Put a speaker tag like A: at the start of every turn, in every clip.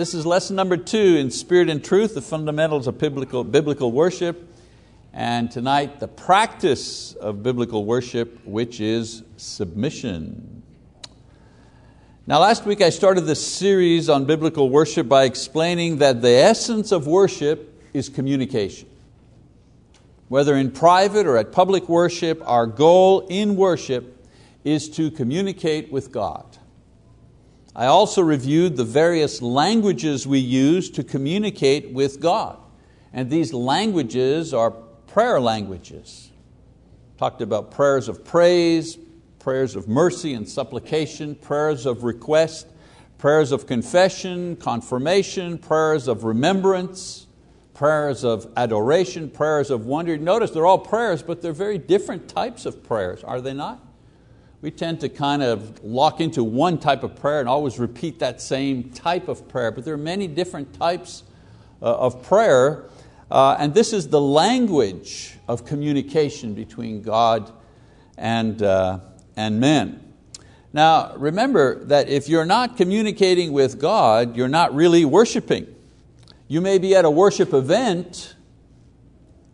A: This is lesson number two in Spirit and Truth, the fundamentals of biblical, biblical worship. And tonight, the practice of biblical worship, which is submission. Now, last week I started this series on biblical worship by explaining that the essence of worship is communication. Whether in private or at public worship, our goal in worship is to communicate with God. I also reviewed the various languages we use to communicate with God. And these languages are prayer languages. Talked about prayers of praise, prayers of mercy and supplication, prayers of request, prayers of confession, confirmation, prayers of remembrance, prayers of adoration, prayers of wonder. Notice they're all prayers, but they're very different types of prayers, are they not? We tend to kind of lock into one type of prayer and always repeat that same type of prayer, but there are many different types uh, of prayer, uh, and this is the language of communication between God and, uh, and men. Now, remember that if you're not communicating with God, you're not really worshiping. You may be at a worship event,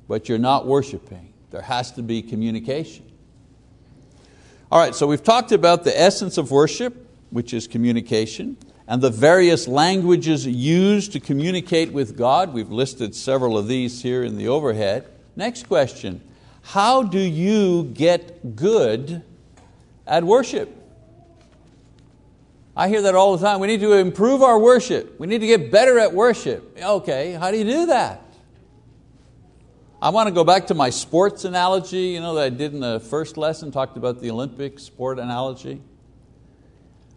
A: but you're not worshiping. There has to be communication. All right, so we've talked about the essence of worship, which is communication, and the various languages used to communicate with God. We've listed several of these here in the overhead. Next question How do you get good at worship? I hear that all the time. We need to improve our worship. We need to get better at worship. Okay, how do you do that? I want to go back to my sports analogy you know, that I did in the first lesson, talked about the Olympic sport analogy.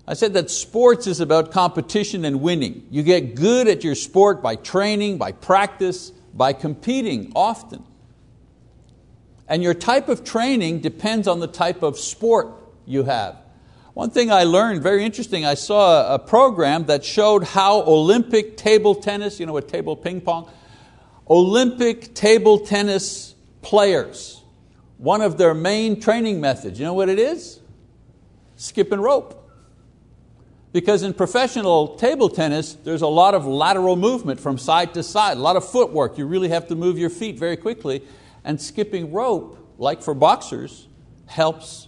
A: I said that sports is about competition and winning. You get good at your sport by training, by practice, by competing often. And your type of training depends on the type of sport you have. One thing I learned, very interesting, I saw a program that showed how Olympic table tennis, you know what table ping pong, Olympic table tennis players, one of their main training methods, you know what it is? Skip and rope. Because in professional table tennis, there's a lot of lateral movement from side to side, a lot of footwork. You really have to move your feet very quickly. And skipping rope, like for boxers, helps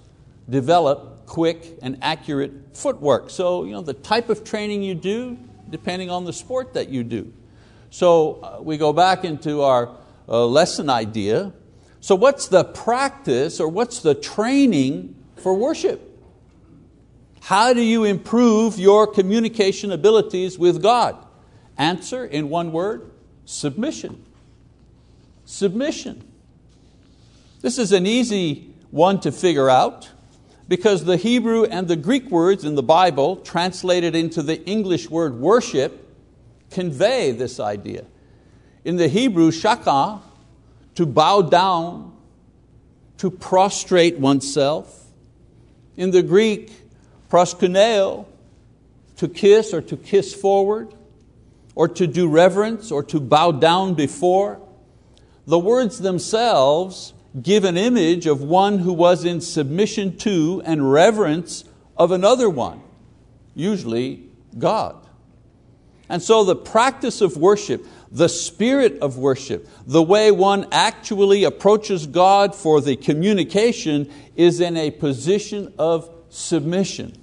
A: develop quick and accurate footwork. So you know, the type of training you do, depending on the sport that you do. So uh, we go back into our uh, lesson idea. So what's the practice or what's the training for worship? How do you improve your communication abilities with God? Answer in one word, submission. Submission. This is an easy one to figure out because the Hebrew and the Greek words in the Bible translated into the English word worship convey this idea. In the Hebrew, shaka, to bow down, to prostrate oneself. In the Greek, proskuneo, to kiss or to kiss forward, or to do reverence or to bow down before. The words themselves give an image of one who was in submission to and reverence of another one, usually God. And so the practice of worship, the spirit of worship, the way one actually approaches God for the communication is in a position of submission.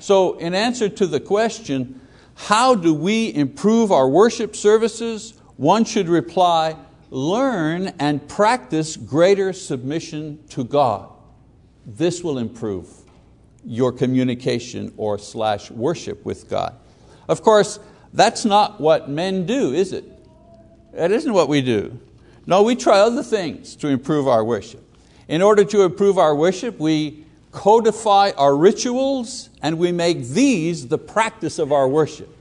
A: So in answer to the question, how do we improve our worship services? One should reply, learn and practice greater submission to God. This will improve your communication or slash worship with God. Of course, that's not what men do, is it? That isn't what we do. No, we try other things to improve our worship. In order to improve our worship, we codify our rituals and we make these the practice of our worship.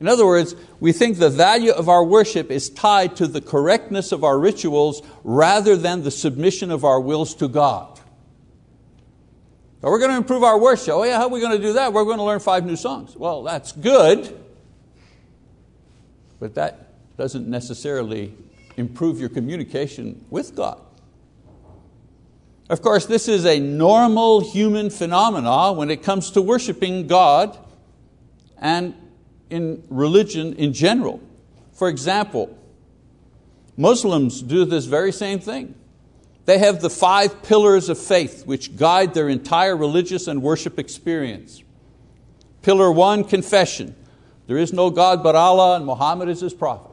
A: In other words, we think the value of our worship is tied to the correctness of our rituals rather than the submission of our wills to God. We're going to improve our worship. Oh yeah, how are we going to do that? We're going to learn five new songs. Well, that's good, but that doesn't necessarily improve your communication with God. Of course, this is a normal human phenomenon when it comes to worshiping God and in religion in general. For example, Muslims do this very same thing. They have the five pillars of faith which guide their entire religious and worship experience. Pillar one, confession. There is no God but Allah and Muhammad is His prophet.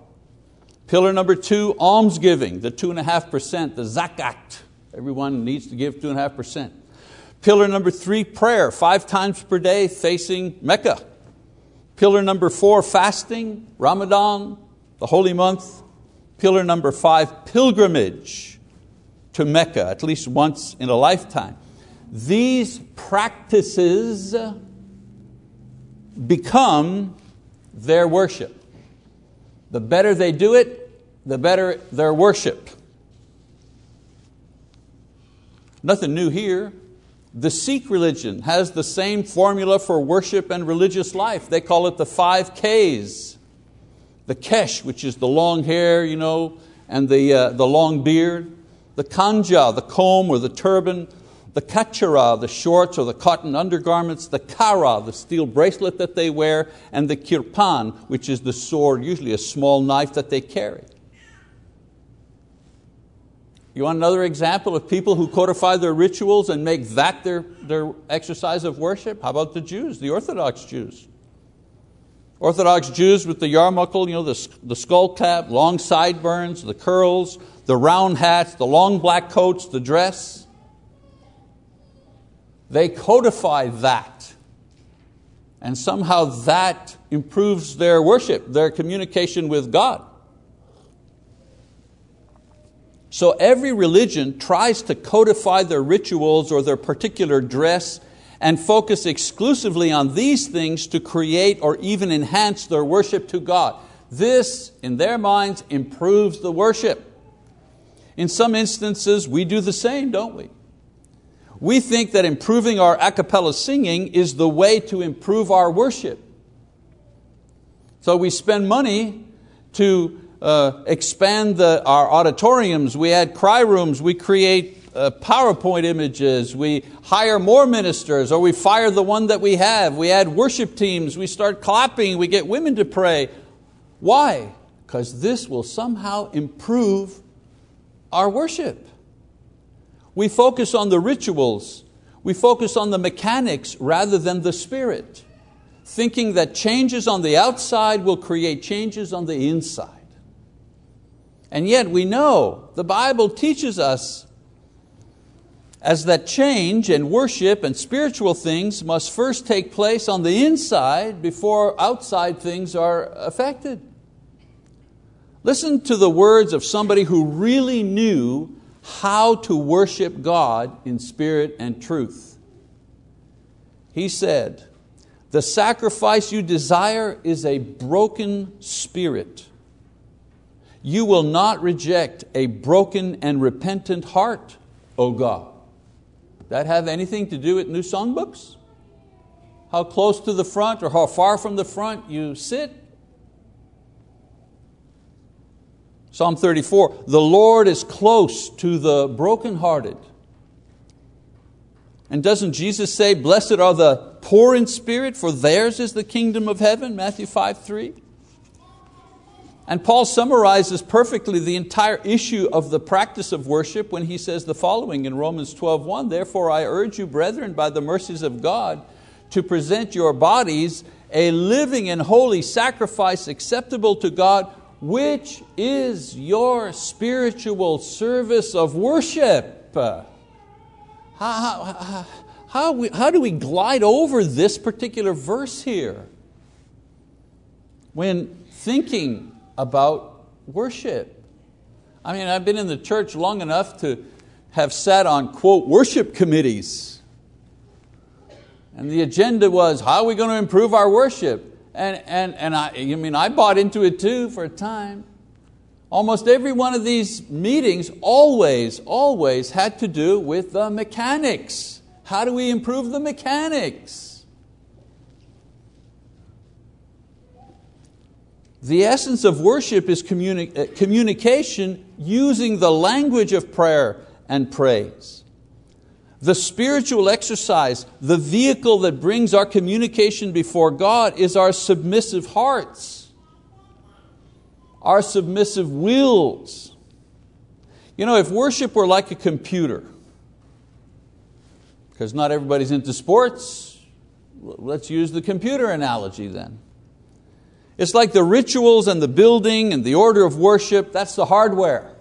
A: Pillar number two, almsgiving, the two and a half percent, the zakat. Everyone needs to give two and a half percent. Pillar number three, prayer, five times per day facing Mecca. Pillar number four, fasting, Ramadan, the holy month. Pillar number five, pilgrimage to Mecca, at least once in a lifetime. These practices become their worship. The better they do it, the better their worship. Nothing new here. The Sikh religion has the same formula for worship and religious life. They call it the five Ks. The kesh, which is the long hair, you know, and the, uh, the long beard. The kangha, the comb or the turban. The kachara, the shorts or the cotton undergarments. The kara, the steel bracelet that they wear. And the kirpan, which is the sword, usually a small knife that they carry. You want another example of people who codify their rituals and make that their, their exercise of worship? How about the Jews, the Orthodox Jews? Orthodox Jews with the yarmulke, you know, the, the skull cap, long sideburns, the curls, the round hats, the long black coats, the dress. They codify that. And somehow that improves their worship, their communication with God. So every religion tries to codify their rituals or their particular dress and focus exclusively on these things to create or even enhance their worship to God. This, in their minds, improves the worship. In some instances, we do the same, don't we? We think that improving our a cappella singing is the way to improve our worship. So we spend money to uh, expand the, our auditoriums, we add cry rooms, we create uh, PowerPoint images, we hire more ministers, or we fire the one that we have, we add worship teams, we start clapping, we get women to pray. Why? Because this will somehow improve our worship. We focus on the rituals, we focus on the mechanics rather than the spirit, thinking that changes on the outside will create changes on the inside. And yet we know the Bible teaches us as that change and worship and spiritual things must first take place on the inside before outside things are affected. Listen to the words of somebody who really knew how to worship God in spirit and truth. He said, The sacrifice you desire is a broken spirit you will not reject a broken and repentant heart, O God. That have anything to do with new songbooks? How close to the front or how far from the front you sit? Psalm 34, the Lord is close to the brokenhearted. And doesn't Jesus say, blessed are the poor in spirit, for theirs is the kingdom of heaven, Matthew 5, 3? And Paul summarizes perfectly the entire issue of the practice of worship when he says the following in Romans 12:1, Therefore I urge you, brethren, by the mercies of God, to present your bodies a living and holy sacrifice acceptable to God, which is your spiritual service of worship. How, how, how, we, how do we glide over this particular verse here? When thinking about worship. I mean, I've been in the church long enough to have sat on, quote, worship committees. And the agenda was, how are we going to improve our worship? And, and, and I, I mean, I bought into it too for a time. Almost every one of these meetings always, always had to do with the mechanics. How do we improve the mechanics? The essence of worship is communi uh, communication using the language of prayer and praise. The spiritual exercise, the vehicle that brings our communication before God is our submissive hearts, our submissive wills. You know, if worship were like a computer, because not everybody's into sports, let's use the computer analogy then. It's like the rituals and the building and the order of worship, that's the hardware.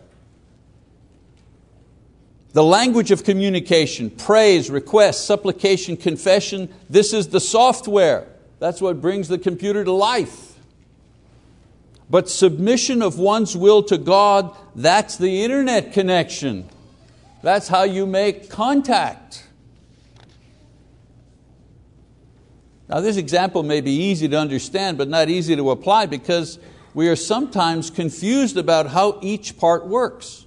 A: The language of communication, praise, request, supplication, confession, this is the software. That's what brings the computer to life. But submission of one's will to God, that's the internet connection. That's how you make contact. Now this example may be easy to understand but not easy to apply because we are sometimes confused about how each part works.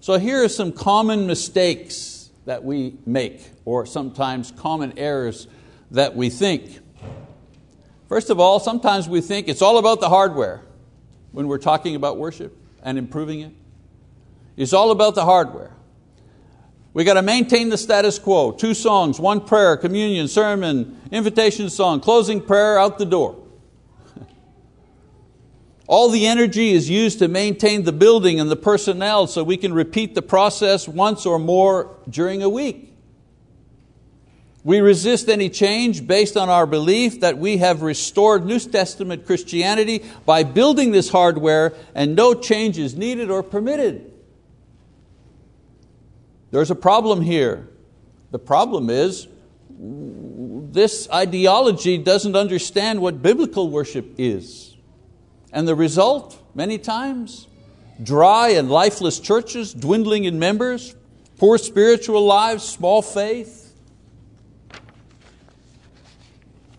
A: So here are some common mistakes that we make, or sometimes common errors that we think. First of all, sometimes we think it's all about the hardware when we're talking about worship and improving it. It's all about the hardware. We got to maintain the status quo. Two songs, one prayer, communion, sermon, invitation song, closing prayer, out the door. All the energy is used to maintain the building and the personnel so we can repeat the process once or more during a week. We resist any change based on our belief that we have restored New Testament Christianity by building this hardware and no change is needed or permitted. There's a problem here. The problem is this ideology doesn't understand what biblical worship is. And the result, many times, dry and lifeless churches, dwindling in members, poor spiritual lives, small faith.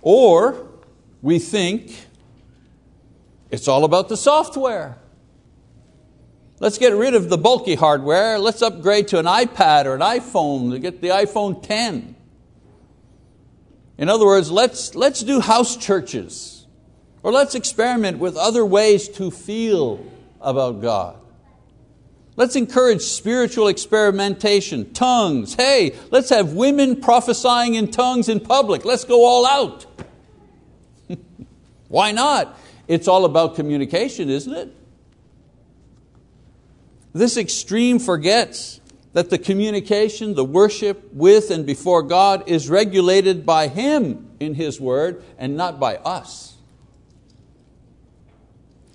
A: Or we think it's all about the software. Let's get rid of the bulky hardware. Let's upgrade to an iPad or an iPhone to get the iPhone 10. In other words, let's, let's do house churches. Or let's experiment with other ways to feel about God. Let's encourage spiritual experimentation, tongues. Hey, let's have women prophesying in tongues in public. Let's go all out. Why not? It's all about communication, isn't it? This extreme forgets that the communication, the worship with and before God is regulated by Him in His Word and not by us.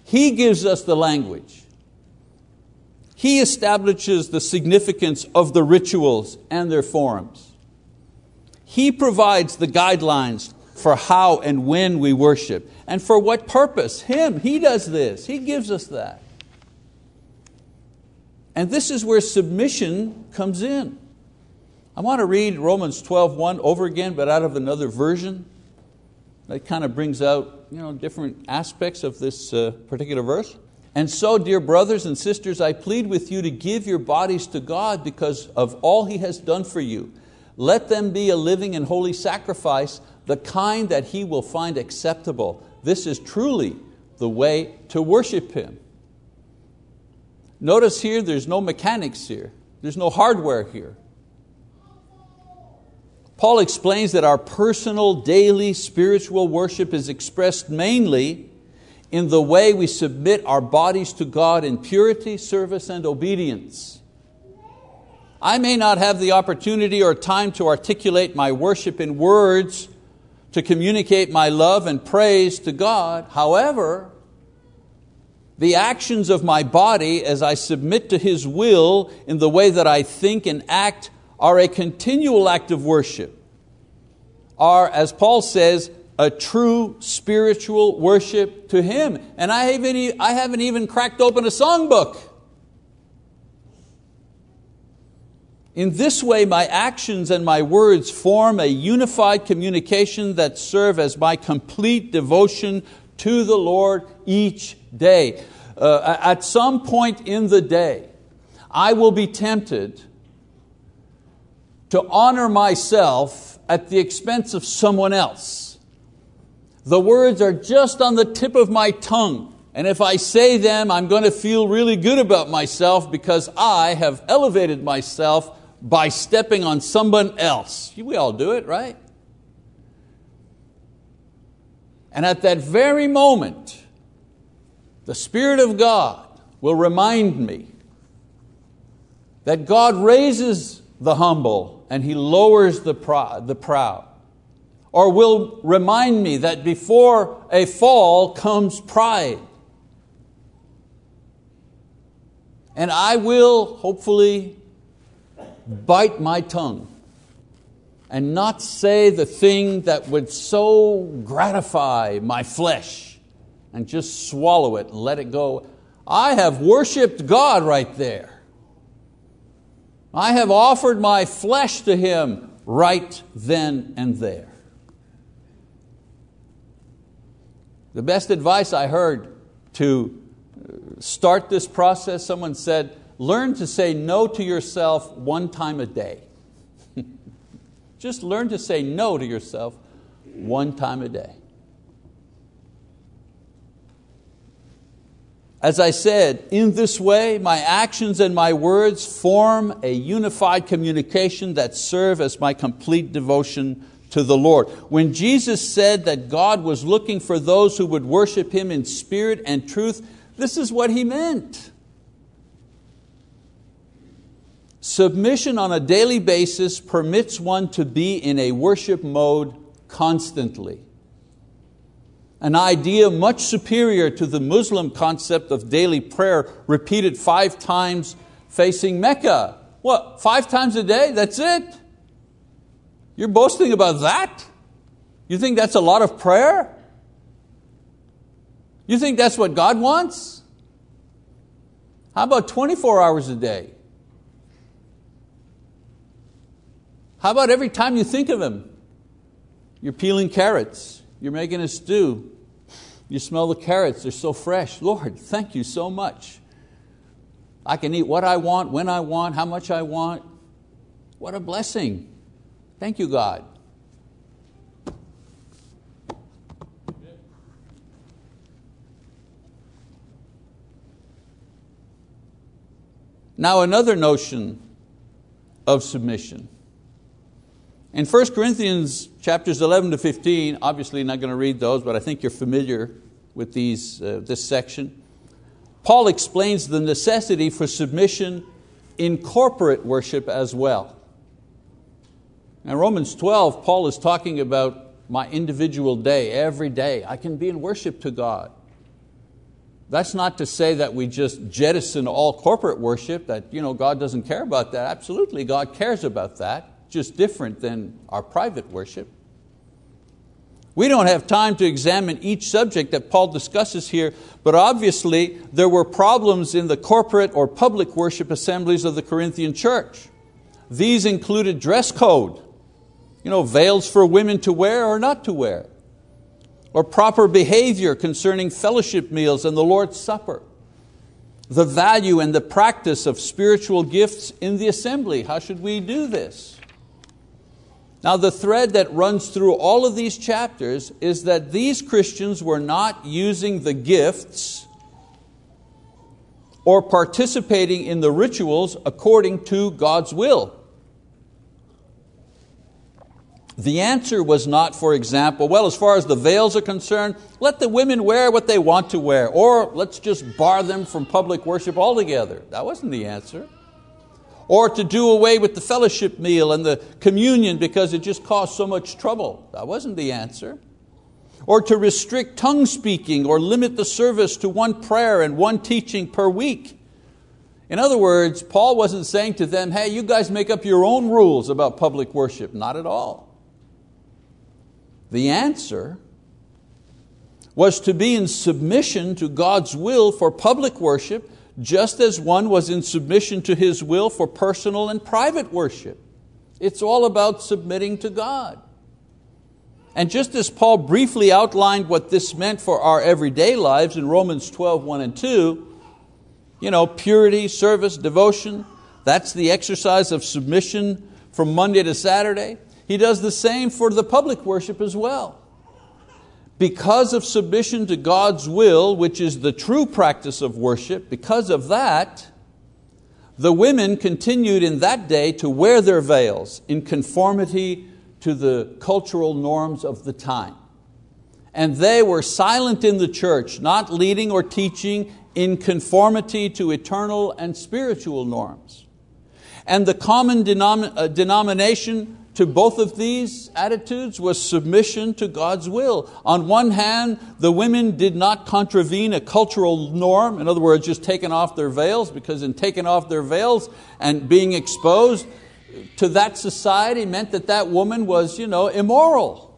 A: He gives us the language. He establishes the significance of the rituals and their forms. He provides the guidelines for how and when we worship and for what purpose. Him, He does this, He gives us that. And this is where submission comes in. I want to read Romans 12:1 over again, but out of another version. That kind of brings out you know, different aspects of this uh, particular verse. And so, dear brothers and sisters, I plead with you to give your bodies to God because of all He has done for you. Let them be a living and holy sacrifice, the kind that He will find acceptable. This is truly the way to worship Him. Notice here, there's no mechanics here, there's no hardware here. Paul explains that our personal, daily spiritual worship is expressed mainly in the way we submit our bodies to God in purity, service, and obedience. I may not have the opportunity or time to articulate my worship in words to communicate my love and praise to God. However, the actions of my body as I submit to His will in the way that I think and act are a continual act of worship, are, as Paul says, a true spiritual worship to Him. And I haven't, I haven't even cracked open a songbook. In this way, my actions and my words form a unified communication that serve as my complete devotion to the Lord each day. Uh, at some point in the day, I will be tempted to honor myself at the expense of someone else. The words are just on the tip of my tongue, and if I say them, I'm going to feel really good about myself because I have elevated myself by stepping on someone else. We all do it, right? And at that very moment, the Spirit of God will remind me that God raises the humble and He lowers the proud. Or will remind me that before a fall comes pride. And I will hopefully bite my tongue and not say the thing that would so gratify my flesh and just swallow it and let it go. I have worshiped God right there. I have offered my flesh to Him right then and there. The best advice I heard to uh, start this process, someone said, learn to say no to yourself one time a day. Just learn to say no to yourself one time a day. As I said, in this way, my actions and my words form a unified communication that serve as my complete devotion to the Lord. When Jesus said that God was looking for those who would worship Him in spirit and truth, this is what He meant. Submission on a daily basis permits one to be in a worship mode constantly. An idea much superior to the Muslim concept of daily prayer repeated five times facing Mecca. What, five times a day? That's it? You're boasting about that? You think that's a lot of prayer? You think that's what God wants? How about 24 hours a day? How about every time you think of Him? You're peeling carrots, you're making a stew, you smell the carrots, they're so fresh. Lord, thank you so much. I can eat what I want, when I want, how much I want. What a blessing. Thank you, God. Now, another notion of submission. In 1 Corinthians chapters 11 to 15, obviously not going to read those, but I think you're familiar with these, uh, this section. Paul explains the necessity for submission in corporate worship as well. In Romans 12, Paul is talking about my individual day, every day. I can be in worship to God. That's not to say that we just jettison all corporate worship, that you know, God doesn't care about that. Absolutely, God cares about that just different than our private worship. We don't have time to examine each subject that Paul discusses here, but obviously there were problems in the corporate or public worship assemblies of the Corinthian church. These included dress code, you know, veils for women to wear or not to wear, or proper behavior concerning fellowship meals and the Lord's Supper, the value and the practice of spiritual gifts in the assembly. How should we do this? Now, the thread that runs through all of these chapters is that these Christians were not using the gifts or participating in the rituals according to God's will. The answer was not, for example, well, as far as the veils are concerned, let the women wear what they want to wear, or let's just bar them from public worship altogether. That wasn't the answer or to do away with the fellowship meal and the communion because it just caused so much trouble. That wasn't the answer. Or to restrict tongue speaking or limit the service to one prayer and one teaching per week. In other words, Paul wasn't saying to them, hey, you guys make up your own rules about public worship. Not at all. The answer was to be in submission to God's will for public worship just as one was in submission to His will for personal and private worship. It's all about submitting to God. And just as Paul briefly outlined what this meant for our everyday lives in Romans 12, 1 and 2, you know, purity, service, devotion, that's the exercise of submission from Monday to Saturday. He does the same for the public worship as well because of submission to God's will, which is the true practice of worship, because of that, the women continued in that day to wear their veils in conformity to the cultural norms of the time. And they were silent in the church, not leading or teaching in conformity to eternal and spiritual norms. And the common denom uh, denomination to both of these attitudes was submission to God's will. On one hand, the women did not contravene a cultural norm, in other words, just taking off their veils, because in taking off their veils and being exposed to that society meant that that woman was you know, immoral.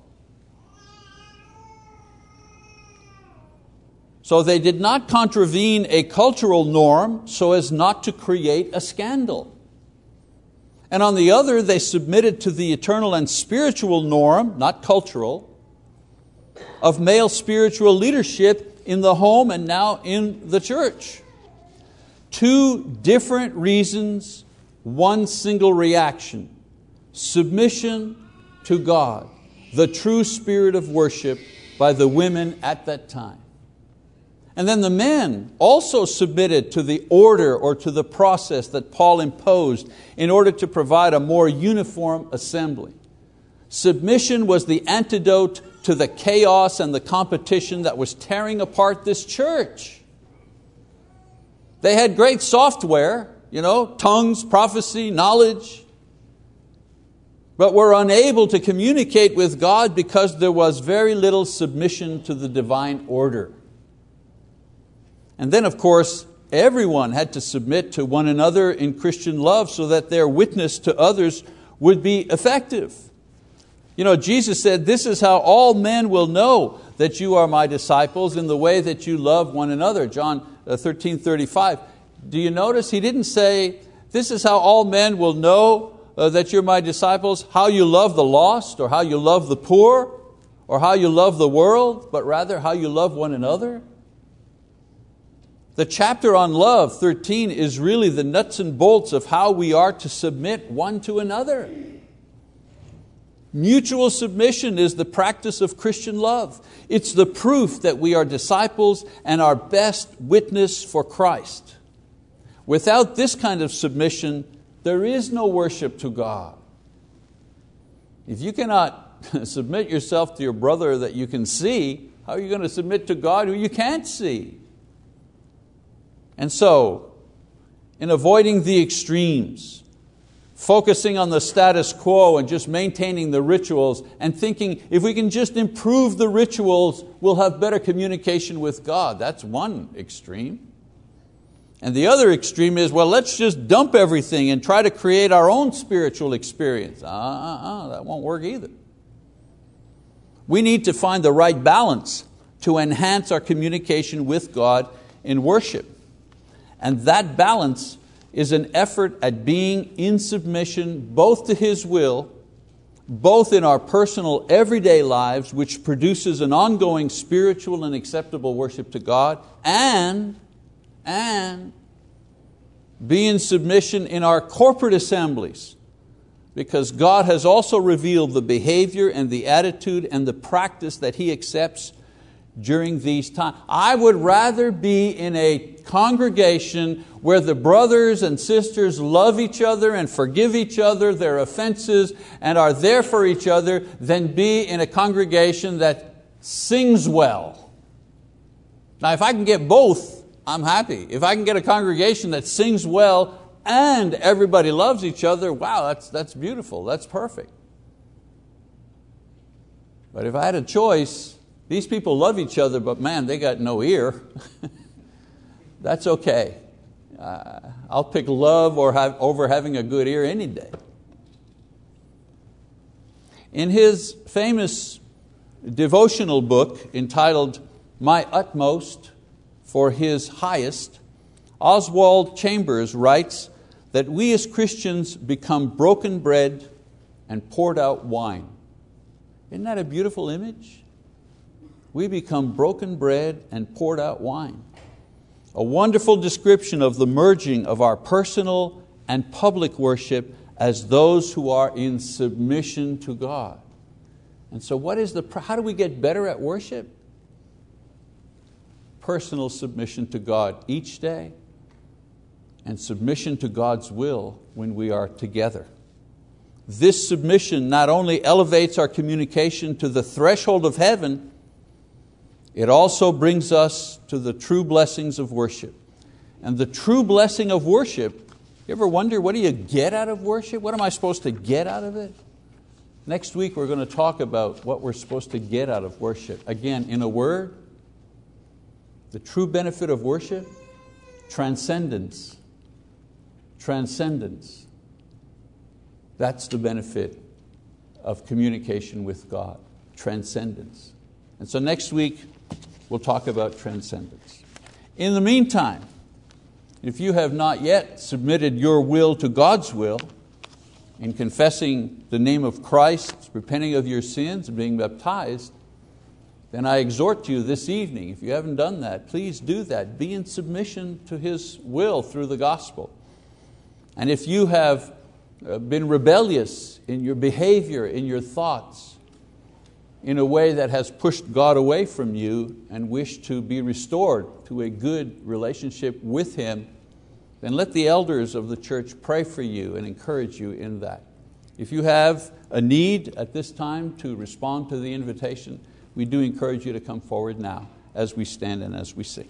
A: So they did not contravene a cultural norm so as not to create a scandal and on the other, they submitted to the eternal and spiritual norm, not cultural, of male spiritual leadership in the home and now in the church. Two different reasons, one single reaction submission to God, the true spirit of worship by the women at that time. And then the men also submitted to the order or to the process that Paul imposed in order to provide a more uniform assembly. Submission was the antidote to the chaos and the competition that was tearing apart this church. They had great software, you know, tongues, prophecy, knowledge, but were unable to communicate with God because there was very little submission to the divine order. And then, of course, everyone had to submit to one another in Christian love so that their witness to others would be effective. You know, Jesus said, This is how all men will know that you are my disciples in the way that you love one another. John uh, 13 35. Do you notice he didn't say, This is how all men will know uh, that you're my disciples, how you love the lost, or how you love the poor, or how you love the world, but rather how you love one another? The chapter on love, 13, is really the nuts and bolts of how we are to submit one to another. Mutual submission is the practice of Christian love. It's the proof that we are disciples and our best witness for Christ. Without this kind of submission, there is no worship to God. If you cannot submit yourself to your brother that you can see, how are you going to submit to God who you can't see? And so, in avoiding the extremes, focusing on the status quo and just maintaining the rituals and thinking if we can just improve the rituals, we'll have better communication with God. That's one extreme. And the other extreme is, well, let's just dump everything and try to create our own spiritual experience. Uh, uh, uh, that won't work either. We need to find the right balance to enhance our communication with God in worship. And that balance is an effort at being in submission both to His will, both in our personal everyday lives, which produces an ongoing spiritual and acceptable worship to God, and, and be in submission in our corporate assemblies, because God has also revealed the behavior and the attitude and the practice that He accepts during these times. I would rather be in a congregation where the brothers and sisters love each other and forgive each other their offenses and are there for each other than be in a congregation that sings well. Now, if I can get both, I'm happy. If I can get a congregation that sings well and everybody loves each other, wow, that's, that's beautiful, that's perfect. But if I had a choice, these people love each other, but man, they got no ear. That's okay. Uh, I'll pick love or have, over having a good ear any day. In his famous devotional book entitled My Utmost for His Highest, Oswald Chambers writes that we as Christians become broken bread and poured out wine. Isn't that a beautiful image? We become broken bread and poured out wine. A wonderful description of the merging of our personal and public worship as those who are in submission to God. And so what is the, how do we get better at worship? Personal submission to God each day. and submission to God's will when we are together. This submission not only elevates our communication to the threshold of heaven, it also brings us to the true blessings of worship. And the true blessing of worship, you ever wonder what do you get out of worship? What am I supposed to get out of it? Next week we're going to talk about what we're supposed to get out of worship. Again, in a word, the true benefit of worship, transcendence. Transcendence. That's the benefit of communication with God, transcendence. And so next week, we'll talk about transcendence. In the meantime, if you have not yet submitted your will to God's will, in confessing the name of Christ, repenting of your sins, and being baptized, then I exhort you this evening, if you haven't done that, please do that. Be in submission to His will through the gospel. And if you have uh, been rebellious in your behavior, in your thoughts, in a way that has pushed God away from you and wish to be restored to a good relationship with Him, then let the elders of the church pray for you and encourage you in that. If you have a need at this time to respond to the invitation, we do encourage you to come forward now as we stand and as we sing.